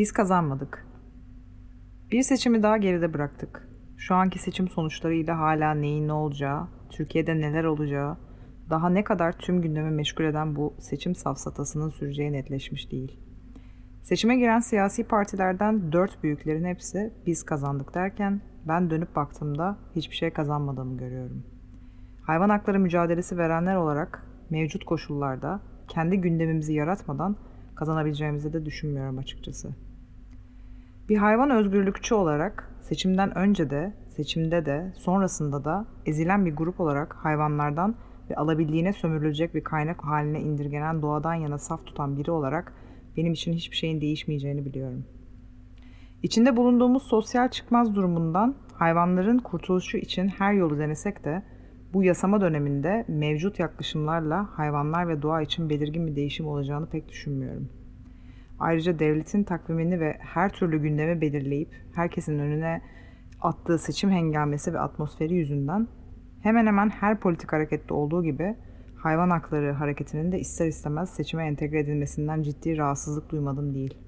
Biz kazanmadık. Bir seçimi daha geride bıraktık. Şu anki seçim sonuçlarıyla hala neyin ne olacağı, Türkiye'de neler olacağı, daha ne kadar tüm gündemi meşgul eden bu seçim safsatasının süreceği netleşmiş değil. Seçime giren siyasi partilerden dört büyüklerin hepsi biz kazandık derken ben dönüp baktığımda hiçbir şey kazanmadığımı görüyorum. Hayvan hakları mücadelesi verenler olarak mevcut koşullarda kendi gündemimizi yaratmadan kazanabileceğimizi de düşünmüyorum açıkçası. Bir hayvan özgürlükçü olarak seçimden önce de, seçimde de, sonrasında da ezilen bir grup olarak hayvanlardan ve alabildiğine sömürülecek bir kaynak haline indirgenen doğadan yana saf tutan biri olarak benim için hiçbir şeyin değişmeyeceğini biliyorum. İçinde bulunduğumuz sosyal çıkmaz durumundan hayvanların kurtuluşu için her yolu denesek de bu yasama döneminde mevcut yaklaşımlarla hayvanlar ve doğa için belirgin bir değişim olacağını pek düşünmüyorum. Ayrıca devletin takvimini ve her türlü gündemi belirleyip herkesin önüne attığı seçim hengamesi ve atmosferi yüzünden hemen hemen her politik harekette olduğu gibi hayvan hakları hareketinin de ister istemez seçime entegre edilmesinden ciddi rahatsızlık duymadım değil.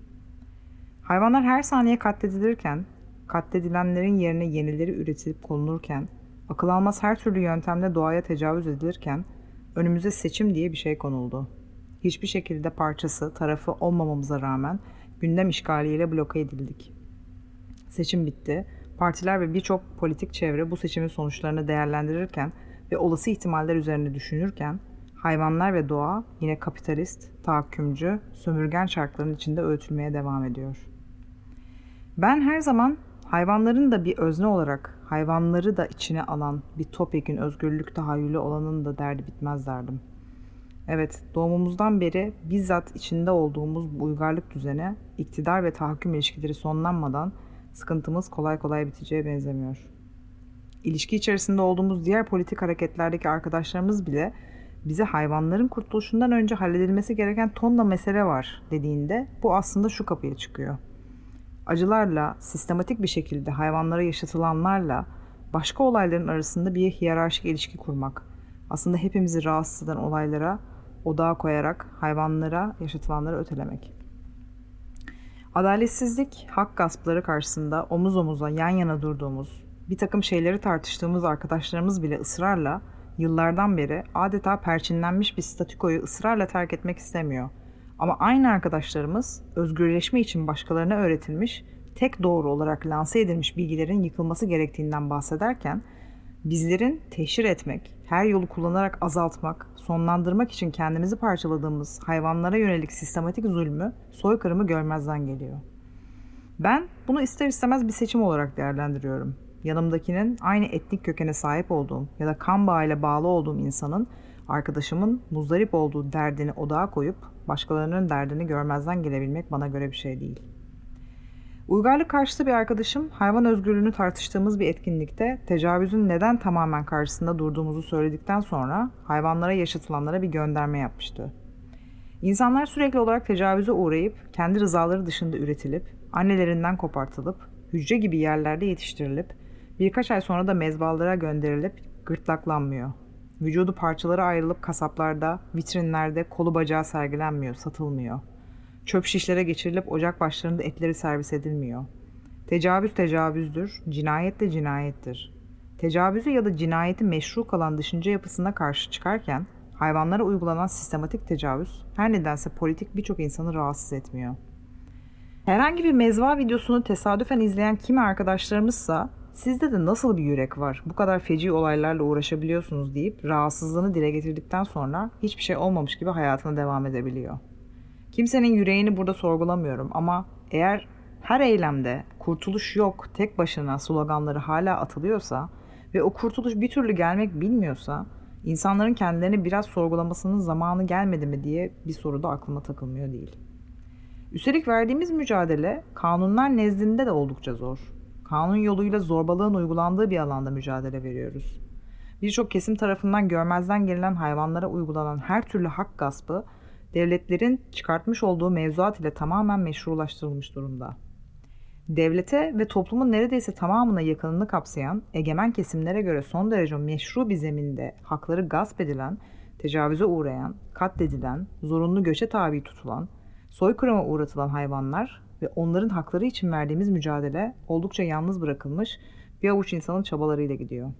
Hayvanlar her saniye katledilirken, katledilenlerin yerine yenileri üretilip konulurken, akıl almaz her türlü yöntemle doğaya tecavüz edilirken önümüze seçim diye bir şey konuldu. Hiçbir şekilde parçası, tarafı olmamamıza rağmen gündem işgaliyle bloke edildik. Seçim bitti. Partiler ve birçok politik çevre bu seçimin sonuçlarını değerlendirirken ve olası ihtimaller üzerine düşünürken hayvanlar ve doğa yine kapitalist, tahakkümcü, sömürgen şartların içinde öğütülmeye devam ediyor. Ben her zaman hayvanların da bir özne olarak hayvanları da içine alan bir topyekün özgürlük tahayyülü olanın da derdi bitmez derdim. Evet, doğumumuzdan beri bizzat içinde olduğumuz bu uygarlık düzene iktidar ve tahakküm ilişkileri sonlanmadan sıkıntımız kolay kolay biteceğe benzemiyor. İlişki içerisinde olduğumuz diğer politik hareketlerdeki arkadaşlarımız bile bize hayvanların kurtuluşundan önce halledilmesi gereken tonla mesele var dediğinde bu aslında şu kapıya çıkıyor. Acılarla, sistematik bir şekilde hayvanlara yaşatılanlarla başka olayların arasında bir hiyerarşik ilişki kurmak. Aslında hepimizi rahatsız eden olaylara odağa koyarak hayvanlara yaşatılanları ötelemek. Adaletsizlik, hak gaspları karşısında omuz omuza yan yana durduğumuz, bir takım şeyleri tartıştığımız arkadaşlarımız bile ısrarla yıllardan beri adeta perçinlenmiş bir statükoyu ısrarla terk etmek istemiyor. Ama aynı arkadaşlarımız özgürleşme için başkalarına öğretilmiş, tek doğru olarak lanse edilmiş bilgilerin yıkılması gerektiğinden bahsederken bizlerin teşhir etmek, her yolu kullanarak azaltmak, sonlandırmak için kendimizi parçaladığımız hayvanlara yönelik sistematik zulmü, soykırımı görmezden geliyor. Ben bunu ister istemez bir seçim olarak değerlendiriyorum yanımdakinin aynı etnik kökene sahip olduğum ya da kan bağıyla bağlı olduğum insanın arkadaşımın muzdarip olduğu derdini odağa koyup başkalarının derdini görmezden gelebilmek bana göre bir şey değil. Uygarlık karşıtı bir arkadaşım hayvan özgürlüğünü tartıştığımız bir etkinlikte tecavüzün neden tamamen karşısında durduğumuzu söyledikten sonra hayvanlara yaşatılanlara bir gönderme yapmıştı. İnsanlar sürekli olarak tecavüze uğrayıp kendi rızaları dışında üretilip, annelerinden kopartılıp, hücre gibi yerlerde yetiştirilip Birkaç ay sonra da mezbalara gönderilip gırtlaklanmıyor. Vücudu parçalara ayrılıp kasaplarda, vitrinlerde kolu bacağı sergilenmiyor, satılmıyor. Çöp şişlere geçirilip ocak başlarında etleri servis edilmiyor. Tecavüz tecavüzdür, cinayet de cinayettir. Tecavüzü ya da cinayeti meşru kalan düşünce yapısına karşı çıkarken hayvanlara uygulanan sistematik tecavüz her nedense politik birçok insanı rahatsız etmiyor. Herhangi bir mezva videosunu tesadüfen izleyen kimi arkadaşlarımızsa Sizde de nasıl bir yürek var? Bu kadar feci olaylarla uğraşabiliyorsunuz deyip rahatsızlığını dile getirdikten sonra hiçbir şey olmamış gibi hayatına devam edebiliyor. Kimsenin yüreğini burada sorgulamıyorum ama eğer her eylemde kurtuluş yok tek başına sloganları hala atılıyorsa ve o kurtuluş bir türlü gelmek bilmiyorsa insanların kendilerini biraz sorgulamasının zamanı gelmedi mi diye bir soru da aklıma takılmıyor değil. Üstelik verdiğimiz mücadele kanunlar nezdinde de oldukça zor kanun yoluyla zorbalığın uygulandığı bir alanda mücadele veriyoruz. Birçok kesim tarafından görmezden gelen hayvanlara uygulanan her türlü hak gaspı devletlerin çıkartmış olduğu mevzuat ile tamamen meşrulaştırılmış durumda. Devlete ve toplumun neredeyse tamamına yakınını kapsayan egemen kesimlere göre son derece meşru bir zeminde hakları gasp edilen, tecavüze uğrayan, katledilen, zorunlu göçe tabi tutulan, soykırıma uğratılan hayvanlar ve onların hakları için verdiğimiz mücadele oldukça yalnız bırakılmış bir avuç insanın çabalarıyla gidiyor.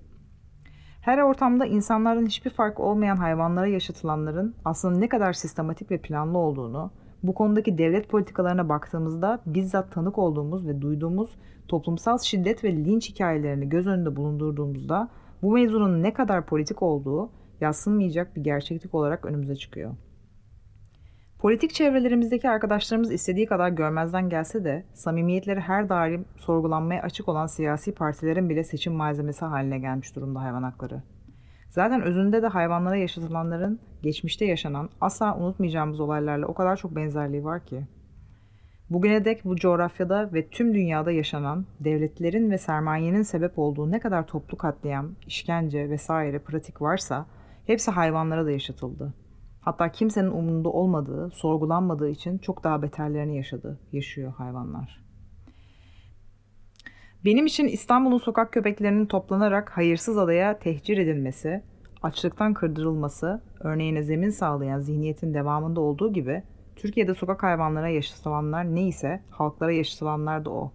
Her ortamda insanlardan hiçbir fark olmayan hayvanlara yaşatılanların aslında ne kadar sistematik ve planlı olduğunu, bu konudaki devlet politikalarına baktığımızda bizzat tanık olduğumuz ve duyduğumuz toplumsal şiddet ve linç hikayelerini göz önünde bulundurduğumuzda bu mevzunun ne kadar politik olduğu yassınmayacak bir gerçeklik olarak önümüze çıkıyor. Politik çevrelerimizdeki arkadaşlarımız istediği kadar görmezden gelse de samimiyetleri her daim sorgulanmaya açık olan siyasi partilerin bile seçim malzemesi haline gelmiş durumda hayvan hakları. Zaten özünde de hayvanlara yaşatılanların geçmişte yaşanan asla unutmayacağımız olaylarla o kadar çok benzerliği var ki. Bugüne dek bu coğrafyada ve tüm dünyada yaşanan devletlerin ve sermayenin sebep olduğu ne kadar toplu katliam, işkence vesaire pratik varsa hepsi hayvanlara da yaşatıldı. Hatta kimsenin umurunda olmadığı, sorgulanmadığı için çok daha beterlerini yaşadı, yaşıyor hayvanlar. Benim için İstanbul'un sokak köpeklerinin toplanarak hayırsız adaya tehcir edilmesi, açlıktan kırdırılması, örneğine zemin sağlayan zihniyetin devamında olduğu gibi Türkiye'de sokak hayvanlara yaşatılanlar neyse halklara yaşatılanlar da o.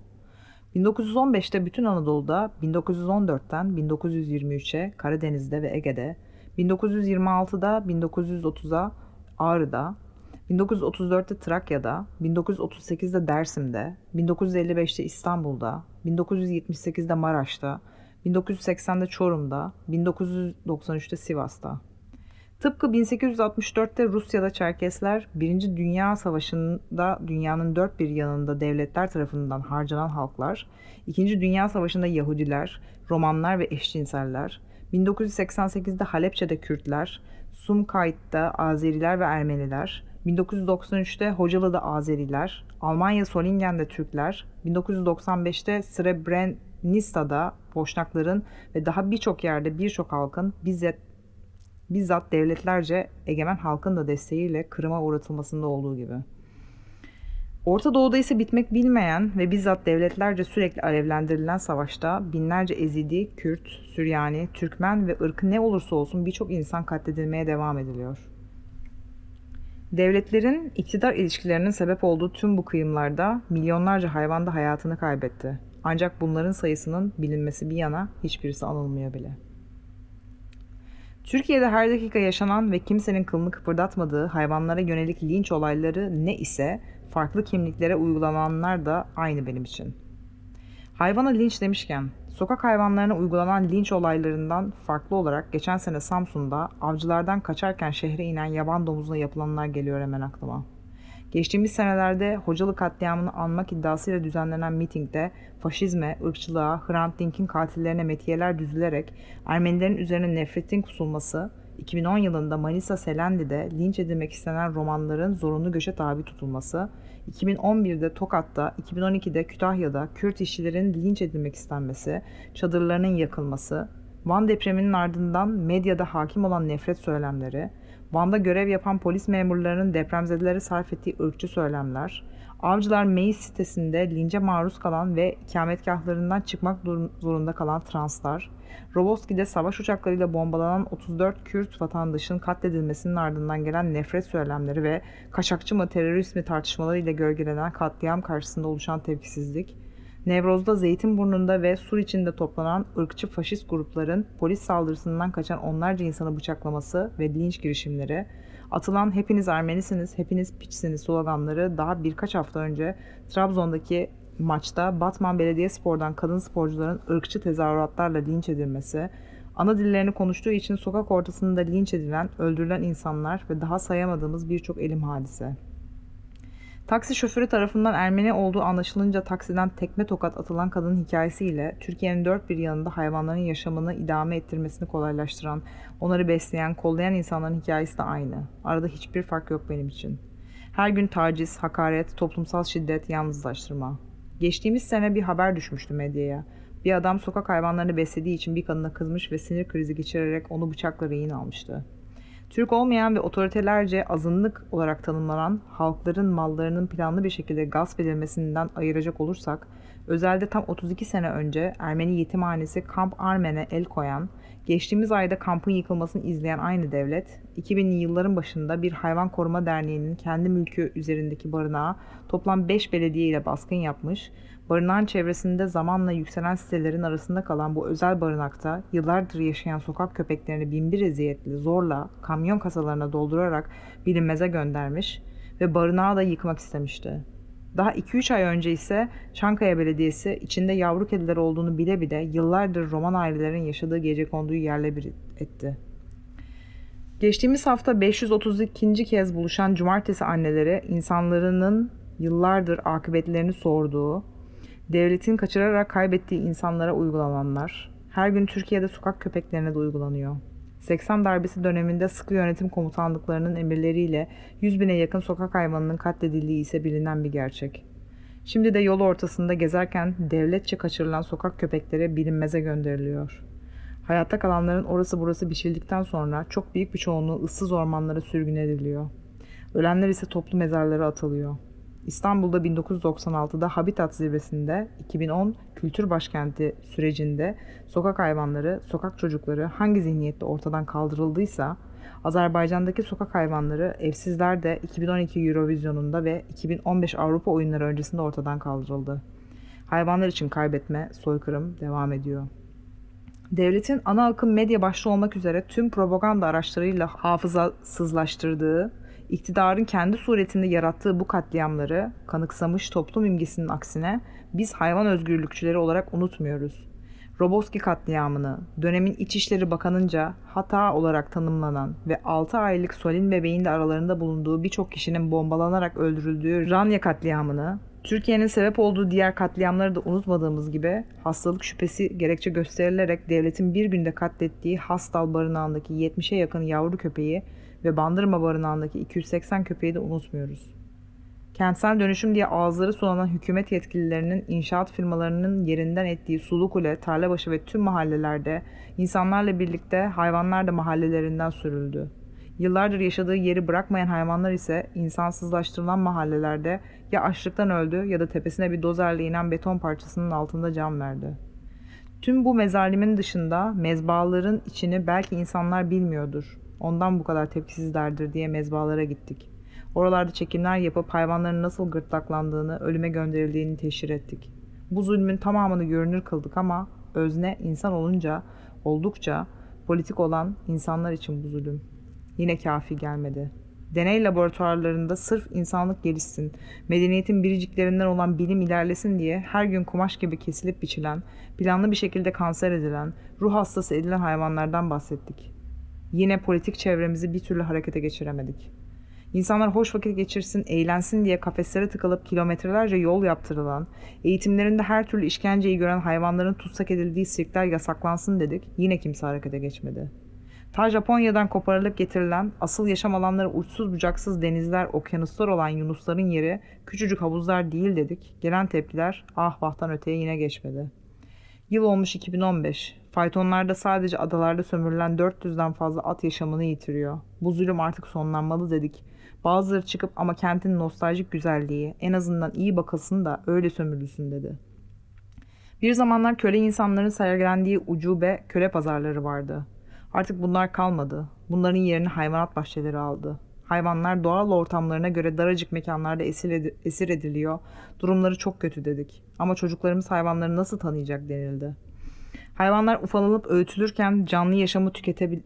1915'te bütün Anadolu'da, 1914'ten 1923'e Karadeniz'de ve Ege'de 1926'da 1930'a Ağrı'da, 1934'te Trakya'da, 1938'de Dersim'de, 1955'te İstanbul'da, 1978'de Maraş'ta, 1980'de Çorum'da, 1993'te Sivas'ta. Tıpkı 1864'te Rusya'da Çerkesler, Birinci Dünya Savaşı'nda dünyanın dört bir yanında devletler tarafından harcanan halklar, İkinci Dünya Savaşı'nda Yahudiler, Romanlar ve eşcinseller, 1988'de Halepçe'de Kürtler, Sumkayıt'ta Azeriler ve Ermeniler, 1993'te Hocalı'da Azeriler, Almanya Solingen'de Türkler, 1995'te Srebrenica'da Boşnakların ve daha birçok yerde birçok halkın bizzat, bizzat devletlerce egemen halkın da desteğiyle Kırım'a uğratılmasında olduğu gibi. Orta Doğu'da ise bitmek bilmeyen ve bizzat devletlerce sürekli alevlendirilen savaşta binlerce Ezidi, Kürt, Süryani, Türkmen ve ırkı ne olursa olsun birçok insan katledilmeye devam ediliyor. Devletlerin iktidar ilişkilerinin sebep olduğu tüm bu kıyımlarda milyonlarca hayvan da hayatını kaybetti. Ancak bunların sayısının bilinmesi bir yana hiçbirisi anılmıyor bile. Türkiye'de her dakika yaşanan ve kimsenin kılını kıpırdatmadığı hayvanlara yönelik linç olayları ne ise farklı kimliklere uygulananlar da aynı benim için. Hayvana linç demişken, sokak hayvanlarına uygulanan linç olaylarından farklı olarak geçen sene Samsun'da avcılardan kaçarken şehre inen yaban domuzuna yapılanlar geliyor hemen aklıma. Geçtiğimiz senelerde Hocalı katliamını anmak iddiasıyla düzenlenen mitingde faşizme, ırkçılığa, Hrant Dink'in katillerine metiyeler düzülerek Ermenilerin üzerine nefretin kusulması, 2010 yılında Manisa Selendi'de linç edilmek istenen romanların zorunlu göçe tabi tutulması, 2011'de Tokat'ta, 2012'de Kütahya'da Kürt işçilerin linç edilmek istenmesi, çadırlarının yakılması, Van depreminin ardından medyada hakim olan nefret söylemleri, Van'da görev yapan polis memurlarının depremzedelere sarf ettiği ırkçı söylemler, Avcılar Meis sitesinde lince maruz kalan ve ikametgahlarından çıkmak zorunda kalan translar, Roboski'de savaş uçaklarıyla bombalanan 34 Kürt vatandaşın katledilmesinin ardından gelen nefret söylemleri ve kaçakçı mı terörist mi tartışmalarıyla gölgelenen katliam karşısında oluşan tepkisizlik, Nevroz'da Zeytinburnu'nda ve Sur içinde toplanan ırkçı faşist grupların polis saldırısından kaçan onlarca insanı bıçaklaması ve linç girişimleri, atılan hepiniz Ermenisiniz, hepiniz piçsiniz sloganları daha birkaç hafta önce Trabzon'daki maçta Batman Belediyespor'dan kadın sporcuların ırkçı tezahüratlarla linç edilmesi, ana dillerini konuştuğu için sokak ortasında linç edilen, öldürülen insanlar ve daha sayamadığımız birçok elim hadise. Taksi şoförü tarafından Ermeni olduğu anlaşılınca taksiden tekme tokat atılan kadının hikayesiyle Türkiye'nin dört bir yanında hayvanların yaşamını idame ettirmesini kolaylaştıran, onları besleyen, kollayan insanların hikayesi de aynı. Arada hiçbir fark yok benim için. Her gün taciz, hakaret, toplumsal şiddet, yalnızlaştırma. Geçtiğimiz sene bir haber düşmüştü medyaya. Bir adam sokak hayvanlarını beslediği için bir kadına kızmış ve sinir krizi geçirerek onu bıçakla rehin almıştı. Türk olmayan ve otoritelerce azınlık olarak tanımlanan halkların mallarının planlı bir şekilde gasp edilmesinden ayıracak olursak, özelde tam 32 sene önce Ermeni yetimhanesi Kamp Armen'e el koyan, geçtiğimiz ayda kampın yıkılmasını izleyen aynı devlet, 2000'li yılların başında bir hayvan koruma derneğinin kendi mülkü üzerindeki barınağa toplam 5 belediye ile baskın yapmış, Barınağın çevresinde zamanla yükselen sitelerin arasında kalan bu özel barınakta yıllardır yaşayan sokak köpeklerini binbir eziyetli zorla kamyon kasalarına doldurarak bilinmeze göndermiş ve barınağı da yıkmak istemişti. Daha 2-3 ay önce ise Çankaya Belediyesi içinde yavru kediler olduğunu bile bile yıllardır Roman ailelerin yaşadığı gece konduyu yerle bir etti. Geçtiğimiz hafta 532. kez buluşan cumartesi anneleri insanların yıllardır akıbetlerini sorduğu, Devletin kaçırarak kaybettiği insanlara uygulananlar, her gün Türkiye'de sokak köpeklerine de uygulanıyor. 80 darbesi döneminde sıkı yönetim komutanlıklarının emirleriyle 100 bine yakın sokak hayvanının katledildiği ise bilinen bir gerçek. Şimdi de yol ortasında gezerken devletçe kaçırılan sokak köpekleri bilinmeze gönderiliyor. Hayatta kalanların orası burası biçildikten sonra çok büyük bir çoğunluğu ıssız ormanlara sürgün ediliyor. Ölenler ise toplu mezarlara atılıyor. İstanbul'da 1996'da Habitat Zirvesi'nde 2010 Kültür Başkenti sürecinde sokak hayvanları, sokak çocukları hangi zihniyette ortadan kaldırıldıysa Azerbaycan'daki sokak hayvanları evsizler de 2012 Eurovision'unda ve 2015 Avrupa oyunları öncesinde ortadan kaldırıldı. Hayvanlar için kaybetme, soykırım devam ediyor. Devletin ana akım medya başta olmak üzere tüm propaganda araçlarıyla hafızasızlaştırdığı İktidarın kendi suretinde yarattığı bu katliamları kanıksamış toplum imgesinin aksine biz hayvan özgürlükçüleri olarak unutmuyoruz. Roboski katliamını dönemin İçişleri Bakanınca hata olarak tanımlanan ve 6 aylık Solin bebeğin de aralarında bulunduğu birçok kişinin bombalanarak öldürüldüğü Ranya katliamını, Türkiye'nin sebep olduğu diğer katliamları da unutmadığımız gibi hastalık şüphesi gerekçe gösterilerek devletin bir günde katlettiği Hastal barınağındaki 70'e yakın yavru köpeği ve Bandırma Barınağı'ndaki 280 köpeği de unutmuyoruz. Kentsel dönüşüm diye ağızları sulanan hükümet yetkililerinin inşaat firmalarının yerinden ettiği Sulukule, Tarlabaşı ve tüm mahallelerde insanlarla birlikte hayvanlar da mahallelerinden sürüldü. Yıllardır yaşadığı yeri bırakmayan hayvanlar ise insansızlaştırılan mahallelerde ya açlıktan öldü ya da tepesine bir dozerle inen beton parçasının altında can verdi. Tüm bu mezalimin dışında mezbaların içini belki insanlar bilmiyordur. Ondan bu kadar tepkisizlerdir diye mezbalara gittik. Oralarda çekimler yapıp hayvanların nasıl gırtlaklandığını, ölüme gönderildiğini teşhir ettik. Bu zulmün tamamını görünür kıldık ama özne insan olunca, oldukça politik olan insanlar için bu zulüm. Yine kafi gelmedi. Deney laboratuvarlarında sırf insanlık gelişsin, medeniyetin biriciklerinden olan bilim ilerlesin diye her gün kumaş gibi kesilip biçilen, planlı bir şekilde kanser edilen, ruh hastası edilen hayvanlardan bahsettik. Yine politik çevremizi bir türlü harekete geçiremedik. İnsanlar hoş vakit geçirsin, eğlensin diye kafeslere tıkılıp kilometrelerce yol yaptırılan, eğitimlerinde her türlü işkenceyi gören hayvanların tutsak edildiği sirkler yasaklansın dedik. Yine kimse harekete geçmedi. Ta Japonya'dan koparılıp getirilen, asıl yaşam alanları uçsuz bucaksız denizler, okyanuslar olan yunusların yeri küçücük havuzlar değil dedik. Gelen tepkiler ah vahtan öteye yine geçmedi. Yıl olmuş 2015. Faytonlarda sadece adalarda sömürülen 400'den fazla at yaşamını yitiriyor. Bu zulüm artık sonlanmalı dedik. Bazıları çıkıp ama kentin nostaljik güzelliği en azından iyi bakılsın da öyle sömürülsün dedi. Bir zamanlar köle insanların sergilendiği ucube köle pazarları vardı. Artık bunlar kalmadı. Bunların yerini hayvanat bahçeleri aldı. Hayvanlar doğal ortamlarına göre daracık mekanlarda esir, ed- esir ediliyor. Durumları çok kötü dedik. Ama çocuklarımız hayvanları nasıl tanıyacak denildi. Hayvanlar ufalanıp öğütülürken canlı yaşamı tüketebil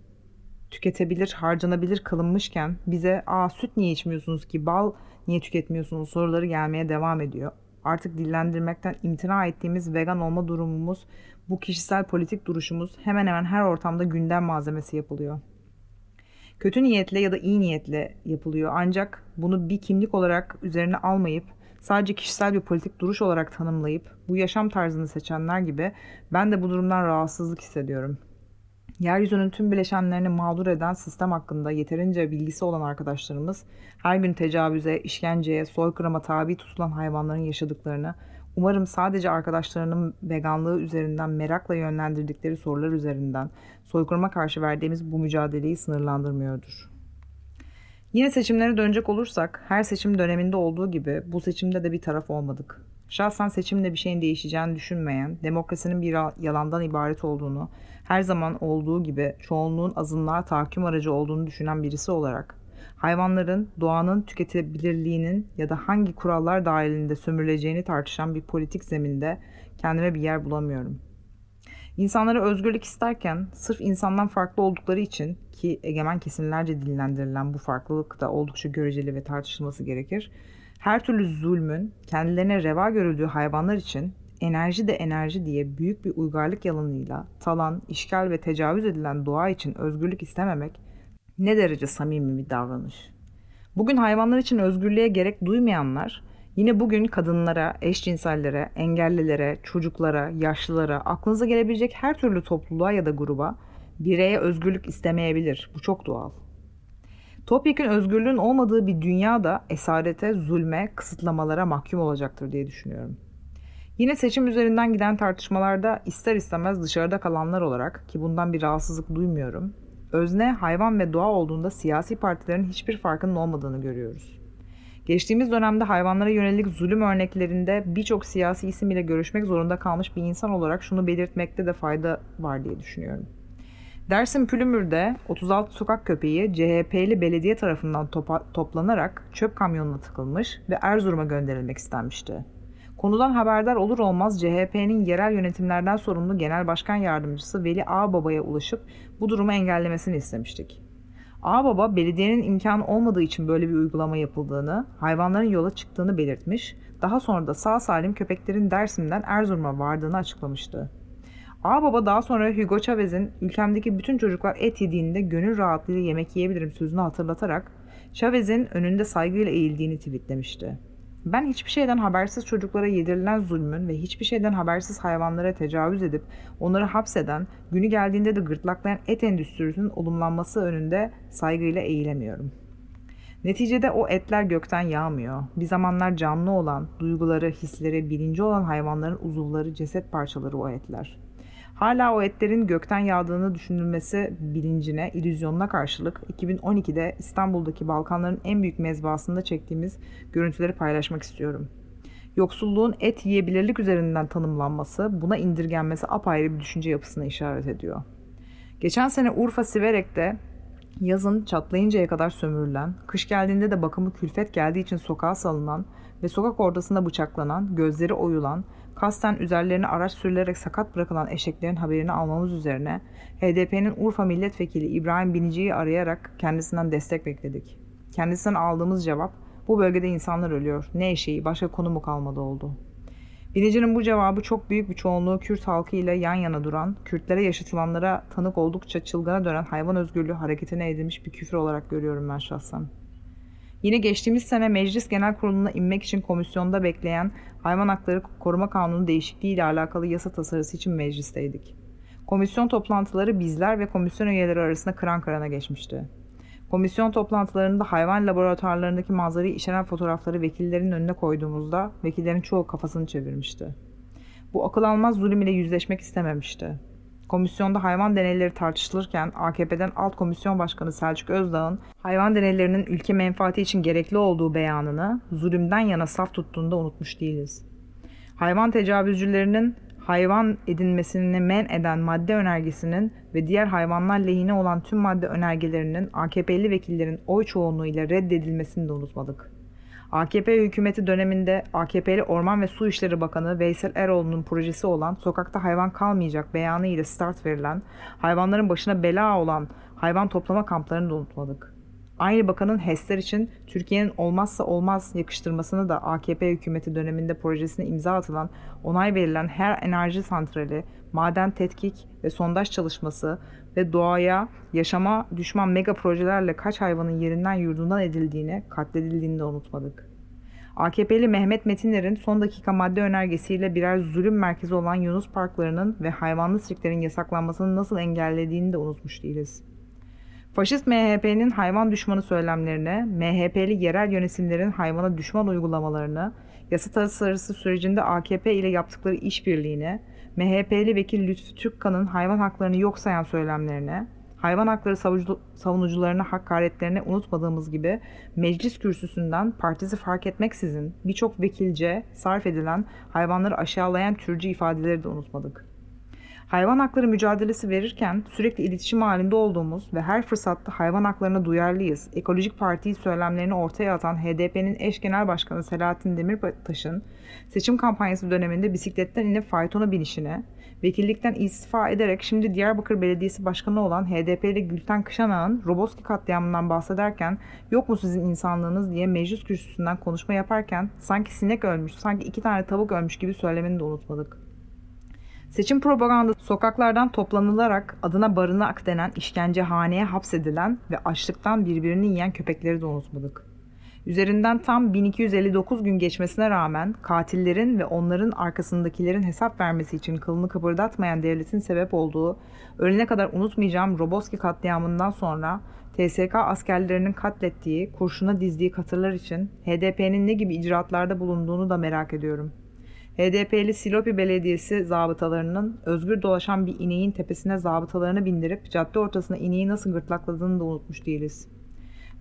tüketebilir, harcanabilir kılınmışken bize ''Aa süt niye içmiyorsunuz ki, bal niye tüketmiyorsunuz?'' soruları gelmeye devam ediyor. Artık dillendirmekten imtina ettiğimiz vegan olma durumumuz, bu kişisel politik duruşumuz hemen hemen her ortamda gündem malzemesi yapılıyor. Kötü niyetle ya da iyi niyetle yapılıyor ancak bunu bir kimlik olarak üzerine almayıp sadece kişisel bir politik duruş olarak tanımlayıp bu yaşam tarzını seçenler gibi ben de bu durumdan rahatsızlık hissediyorum. Yeryüzünün tüm bileşenlerini mağdur eden sistem hakkında yeterince bilgisi olan arkadaşlarımız her gün tecavüze, işkenceye, soykırıma tabi tutulan hayvanların yaşadıklarını umarım sadece arkadaşlarının veganlığı üzerinden merakla yönlendirdikleri sorular üzerinden soykırıma karşı verdiğimiz bu mücadeleyi sınırlandırmıyordur. Yine seçimlere dönecek olursak her seçim döneminde olduğu gibi bu seçimde de bir taraf olmadık. Şahsen seçimle bir şeyin değişeceğini düşünmeyen, demokrasinin bir yalandan ibaret olduğunu, her zaman olduğu gibi çoğunluğun azınlığa tahakküm aracı olduğunu düşünen birisi olarak, hayvanların doğanın tüketebilirliğinin ya da hangi kurallar dahilinde sömürüleceğini tartışan bir politik zeminde kendime bir yer bulamıyorum. İnsanlara özgürlük isterken sırf insandan farklı oldukları için ki egemen kesimlerce dillendirilen bu farklılık da oldukça göreceli ve tartışılması gerekir her türlü zulmün kendilerine reva görüldüğü hayvanlar için enerji de enerji diye büyük bir uygarlık yalanıyla talan, işgal ve tecavüz edilen doğa için özgürlük istememek ne derece samimi bir davranış. Bugün hayvanlar için özgürlüğe gerek duymayanlar yine bugün kadınlara, eşcinsellere, engellilere, çocuklara, yaşlılara, aklınıza gelebilecek her türlü topluluğa ya da gruba bireye özgürlük istemeyebilir. Bu çok doğal. Topyekun özgürlüğün olmadığı bir dünyada esarete, zulme, kısıtlamalara mahkum olacaktır diye düşünüyorum. Yine seçim üzerinden giden tartışmalarda ister istemez dışarıda kalanlar olarak ki bundan bir rahatsızlık duymuyorum, özne, hayvan ve doğa olduğunda siyasi partilerin hiçbir farkının olmadığını görüyoruz. Geçtiğimiz dönemde hayvanlara yönelik zulüm örneklerinde birçok siyasi isim ile görüşmek zorunda kalmış bir insan olarak şunu belirtmekte de fayda var diye düşünüyorum. Dersim Pülümür'de 36 sokak köpeği CHP'li belediye tarafından topa, toplanarak çöp kamyonuna tıkılmış ve Erzurum'a gönderilmek istenmişti. Konudan haberdar olur olmaz CHP'nin yerel yönetimlerden sorumlu Genel Başkan Yardımcısı Veli Ağbaba'ya ulaşıp bu durumu engellemesini istemiştik. Ağbaba belediyenin imkanı olmadığı için böyle bir uygulama yapıldığını, hayvanların yola çıktığını belirtmiş, daha sonra da sağ salim köpeklerin Dersim'den Erzurum'a vardığını açıklamıştı. Ağbaba daha sonra Hugo Chavez'in ülkemdeki bütün çocuklar et yediğinde gönül rahatlığıyla yemek yiyebilirim sözünü hatırlatarak Chavez'in önünde saygıyla eğildiğini tweetlemişti. Ben hiçbir şeyden habersiz çocuklara yedirilen zulmün ve hiçbir şeyden habersiz hayvanlara tecavüz edip onları hapseden, günü geldiğinde de gırtlaklayan et endüstrisinin olumlanması önünde saygıyla eğilemiyorum. Neticede o etler gökten yağmıyor. Bir zamanlar canlı olan, duyguları, hisleri, bilinci olan hayvanların uzuvları, ceset parçaları o etler. Hala o etlerin gökten yağdığını düşünülmesi bilincine, illüzyonuna karşılık 2012'de İstanbul'daki Balkanların en büyük mezbahasında çektiğimiz görüntüleri paylaşmak istiyorum. Yoksulluğun et yiyebilirlik üzerinden tanımlanması, buna indirgenmesi apayrı bir düşünce yapısına işaret ediyor. Geçen sene Urfa Siverek'te yazın çatlayıncaya kadar sömürülen, kış geldiğinde de bakımı külfet geldiği için sokağa salınan ve sokak ortasında bıçaklanan, gözleri oyulan, kasten üzerlerine araç sürülerek sakat bırakılan eşeklerin haberini almamız üzerine HDP'nin Urfa Milletvekili İbrahim Binici'yi arayarak kendisinden destek bekledik. Kendisinden aldığımız cevap bu bölgede insanlar ölüyor. Ne eşeği başka konu mu kalmadı oldu. Binici'nin bu cevabı çok büyük bir çoğunluğu Kürt halkı ile yan yana duran, Kürtlere yaşatılanlara tanık oldukça çılgına dönen hayvan özgürlüğü hareketine edilmiş bir küfür olarak görüyorum ben şahsen. Yine geçtiğimiz sene Meclis Genel Kurulu'na inmek için komisyonda bekleyen Hayvan Hakları Koruma Kanunu değişikliği ile alakalı yasa tasarısı için meclisteydik. Komisyon toplantıları bizler ve komisyon üyeleri arasında kıran kırana geçmişti. Komisyon toplantılarında hayvan laboratuvarlarındaki manzarayı içeren fotoğrafları vekillerin önüne koyduğumuzda vekillerin çoğu kafasını çevirmişti. Bu akıl almaz zulüm ile yüzleşmek istememişti. Komisyonda hayvan deneyleri tartışılırken AKP'den Alt Komisyon Başkanı Selçuk Özdağ'ın hayvan deneylerinin ülke menfaati için gerekli olduğu beyanını zulümden yana saf tuttuğunda unutmuş değiliz. Hayvan tecavüzcülerinin hayvan edinmesini men eden madde önergesinin ve diğer hayvanlar lehine olan tüm madde önergelerinin AKP'li vekillerin oy çoğunluğu ile reddedilmesini de unutmadık. AKP hükümeti döneminde AKP'li Orman ve Su İşleri Bakanı Veysel Eroğlu'nun projesi olan sokakta hayvan kalmayacak beyanı ile start verilen, hayvanların başına bela olan hayvan toplama kamplarını da unutmadık. Aynı bakanın HES'ler için Türkiye'nin olmazsa olmaz yakıştırmasını da AKP hükümeti döneminde projesine imza atılan, onay verilen her enerji santrali, maden tetkik ve sondaj çalışması ve doğaya, yaşama düşman mega projelerle kaç hayvanın yerinden yurdundan edildiğini, katledildiğini de unutmadık. AKP'li Mehmet Metinler'in son dakika madde önergesiyle birer zulüm merkezi olan Yunus parklarının ve hayvanlı sirklerin yasaklanmasını nasıl engellediğini de unutmuş değiliz. Faşist MHP'nin hayvan düşmanı söylemlerine, MHP'li yerel yönetimlerin hayvana düşman uygulamalarını, yasa tasarısı sürecinde AKP ile yaptıkları işbirliğini, MHP'li vekil Lütfü Türkkan'ın hayvan haklarını yok sayan söylemlerine, hayvan hakları savunucularına hakaretlerini unutmadığımız gibi meclis kürsüsünden partisi fark etmeksizin birçok vekilce sarf edilen hayvanları aşağılayan türcü ifadeleri de unutmadık. Hayvan hakları mücadelesi verirken sürekli iletişim halinde olduğumuz ve her fırsatta hayvan haklarına duyarlıyız. Ekolojik Parti söylemlerini ortaya atan HDP'nin eş genel başkanı Selahattin Demirtaş'ın seçim kampanyası döneminde bisikletten inip faytona binişine, vekillikten istifa ederek şimdi Diyarbakır Belediyesi Başkanı olan HDP'li Gülten Kışanağ'ın Roboski katliamından bahsederken yok mu sizin insanlığınız diye meclis kürsüsünden konuşma yaparken sanki sinek ölmüş, sanki iki tane tavuk ölmüş gibi söylemeni de unutmadık. Seçim propaganda sokaklardan toplanılarak adına barınak denen işkencehaneye hapsedilen ve açlıktan birbirini yiyen köpekleri de unutmadık. Üzerinden tam 1259 gün geçmesine rağmen katillerin ve onların arkasındakilerin hesap vermesi için kılını kıpırdatmayan devletin sebep olduğu ölene kadar unutmayacağım Roboski katliamından sonra TSK askerlerinin katlettiği, kurşuna dizdiği katırlar için HDP'nin ne gibi icraatlarda bulunduğunu da merak ediyorum.'' HDP'li Silopi Belediyesi zabıtalarının özgür dolaşan bir ineğin tepesine zabıtalarını bindirip cadde ortasına ineği nasıl gırtlakladığını da unutmuş değiliz.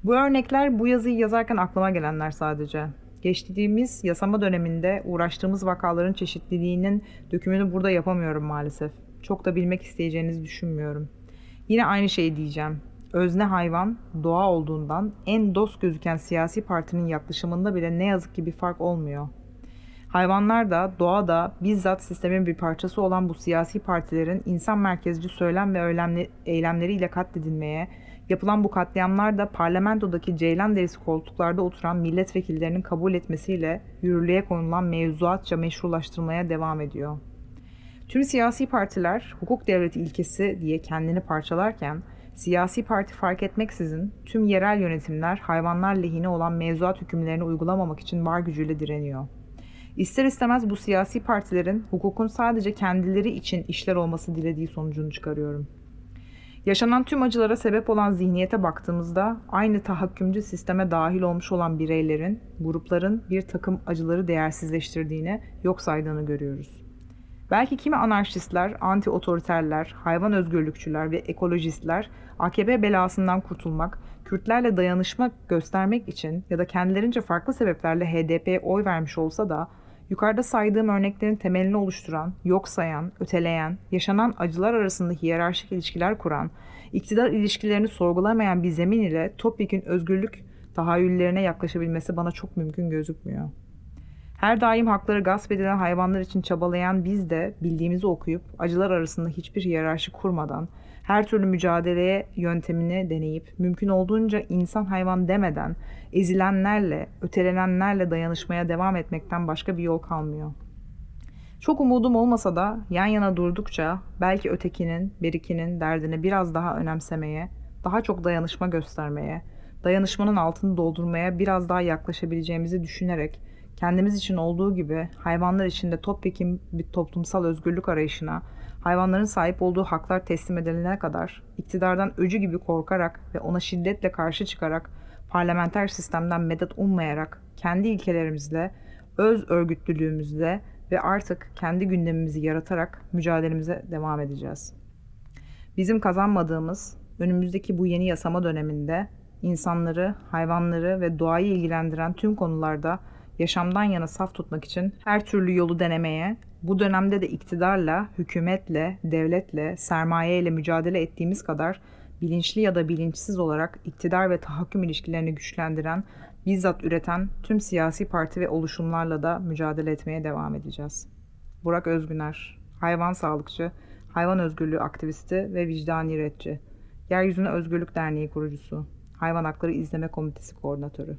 Bu örnekler bu yazıyı yazarken aklıma gelenler sadece. Geçtiğimiz yasama döneminde uğraştığımız vakaların çeşitliliğinin dökümünü burada yapamıyorum maalesef. Çok da bilmek isteyeceğinizi düşünmüyorum. Yine aynı şeyi diyeceğim. Özne hayvan, doğa olduğundan en dost gözüken siyasi partinin yaklaşımında bile ne yazık ki bir fark olmuyor. Hayvanlar da, doğa da bizzat sistemin bir parçası olan bu siyasi partilerin insan merkezci söylem ve eylemleriyle katledilmeye, yapılan bu katliamlar da parlamentodaki ceylan derisi koltuklarda oturan milletvekillerinin kabul etmesiyle yürürlüğe konulan mevzuatça meşrulaştırmaya devam ediyor. Tüm siyasi partiler hukuk devleti ilkesi diye kendini parçalarken, siyasi parti fark etmeksizin tüm yerel yönetimler hayvanlar lehine olan mevzuat hükümlerini uygulamamak için var gücüyle direniyor. İster istemez bu siyasi partilerin hukukun sadece kendileri için işler olması dilediği sonucunu çıkarıyorum. Yaşanan tüm acılara sebep olan zihniyete baktığımızda aynı tahakkümcü sisteme dahil olmuş olan bireylerin, grupların bir takım acıları değersizleştirdiğini, yok saydığını görüyoruz. Belki kimi anarşistler, anti-otoriterler, hayvan özgürlükçüler ve ekolojistler AKP belasından kurtulmak, Kürtlerle dayanışma göstermek için ya da kendilerince farklı sebeplerle HDP'ye oy vermiş olsa da Yukarıda saydığım örneklerin temelini oluşturan, yok sayan, öteleyen, yaşanan acılar arasında hiyerarşik ilişkiler kuran, iktidar ilişkilerini sorgulamayan bir zemin ile topyekün özgürlük tahayyüllerine yaklaşabilmesi bana çok mümkün gözükmüyor. Her daim hakları gasp edilen hayvanlar için çabalayan biz de bildiğimizi okuyup acılar arasında hiçbir hiyerarşi kurmadan her türlü mücadeleye yöntemini deneyip mümkün olduğunca insan hayvan demeden ezilenlerle, ötelenenlerle dayanışmaya devam etmekten başka bir yol kalmıyor. Çok umudum olmasa da yan yana durdukça belki ötekinin, berikinin derdini biraz daha önemsemeye, daha çok dayanışma göstermeye, dayanışmanın altını doldurmaya biraz daha yaklaşabileceğimizi düşünerek kendimiz için olduğu gibi hayvanlar için de topyekin bir toplumsal özgürlük arayışına, hayvanların sahip olduğu haklar teslim edilene kadar iktidardan öcü gibi korkarak ve ona şiddetle karşı çıkarak parlamenter sistemden medet ummayarak kendi ilkelerimizle, öz örgütlülüğümüzle ve artık kendi gündemimizi yaratarak mücadelemize devam edeceğiz. Bizim kazanmadığımız önümüzdeki bu yeni yasama döneminde insanları, hayvanları ve doğayı ilgilendiren tüm konularda yaşamdan yana saf tutmak için her türlü yolu denemeye, bu dönemde de iktidarla, hükümetle, devletle, sermayeyle mücadele ettiğimiz kadar bilinçli ya da bilinçsiz olarak iktidar ve tahakküm ilişkilerini güçlendiren, bizzat üreten tüm siyasi parti ve oluşumlarla da mücadele etmeye devam edeceğiz. Burak Özgüner, hayvan sağlıkçı, hayvan özgürlüğü aktivisti ve vicdani retçi, Yeryüzüne Özgürlük Derneği kurucusu, Hayvan Hakları İzleme Komitesi koordinatörü.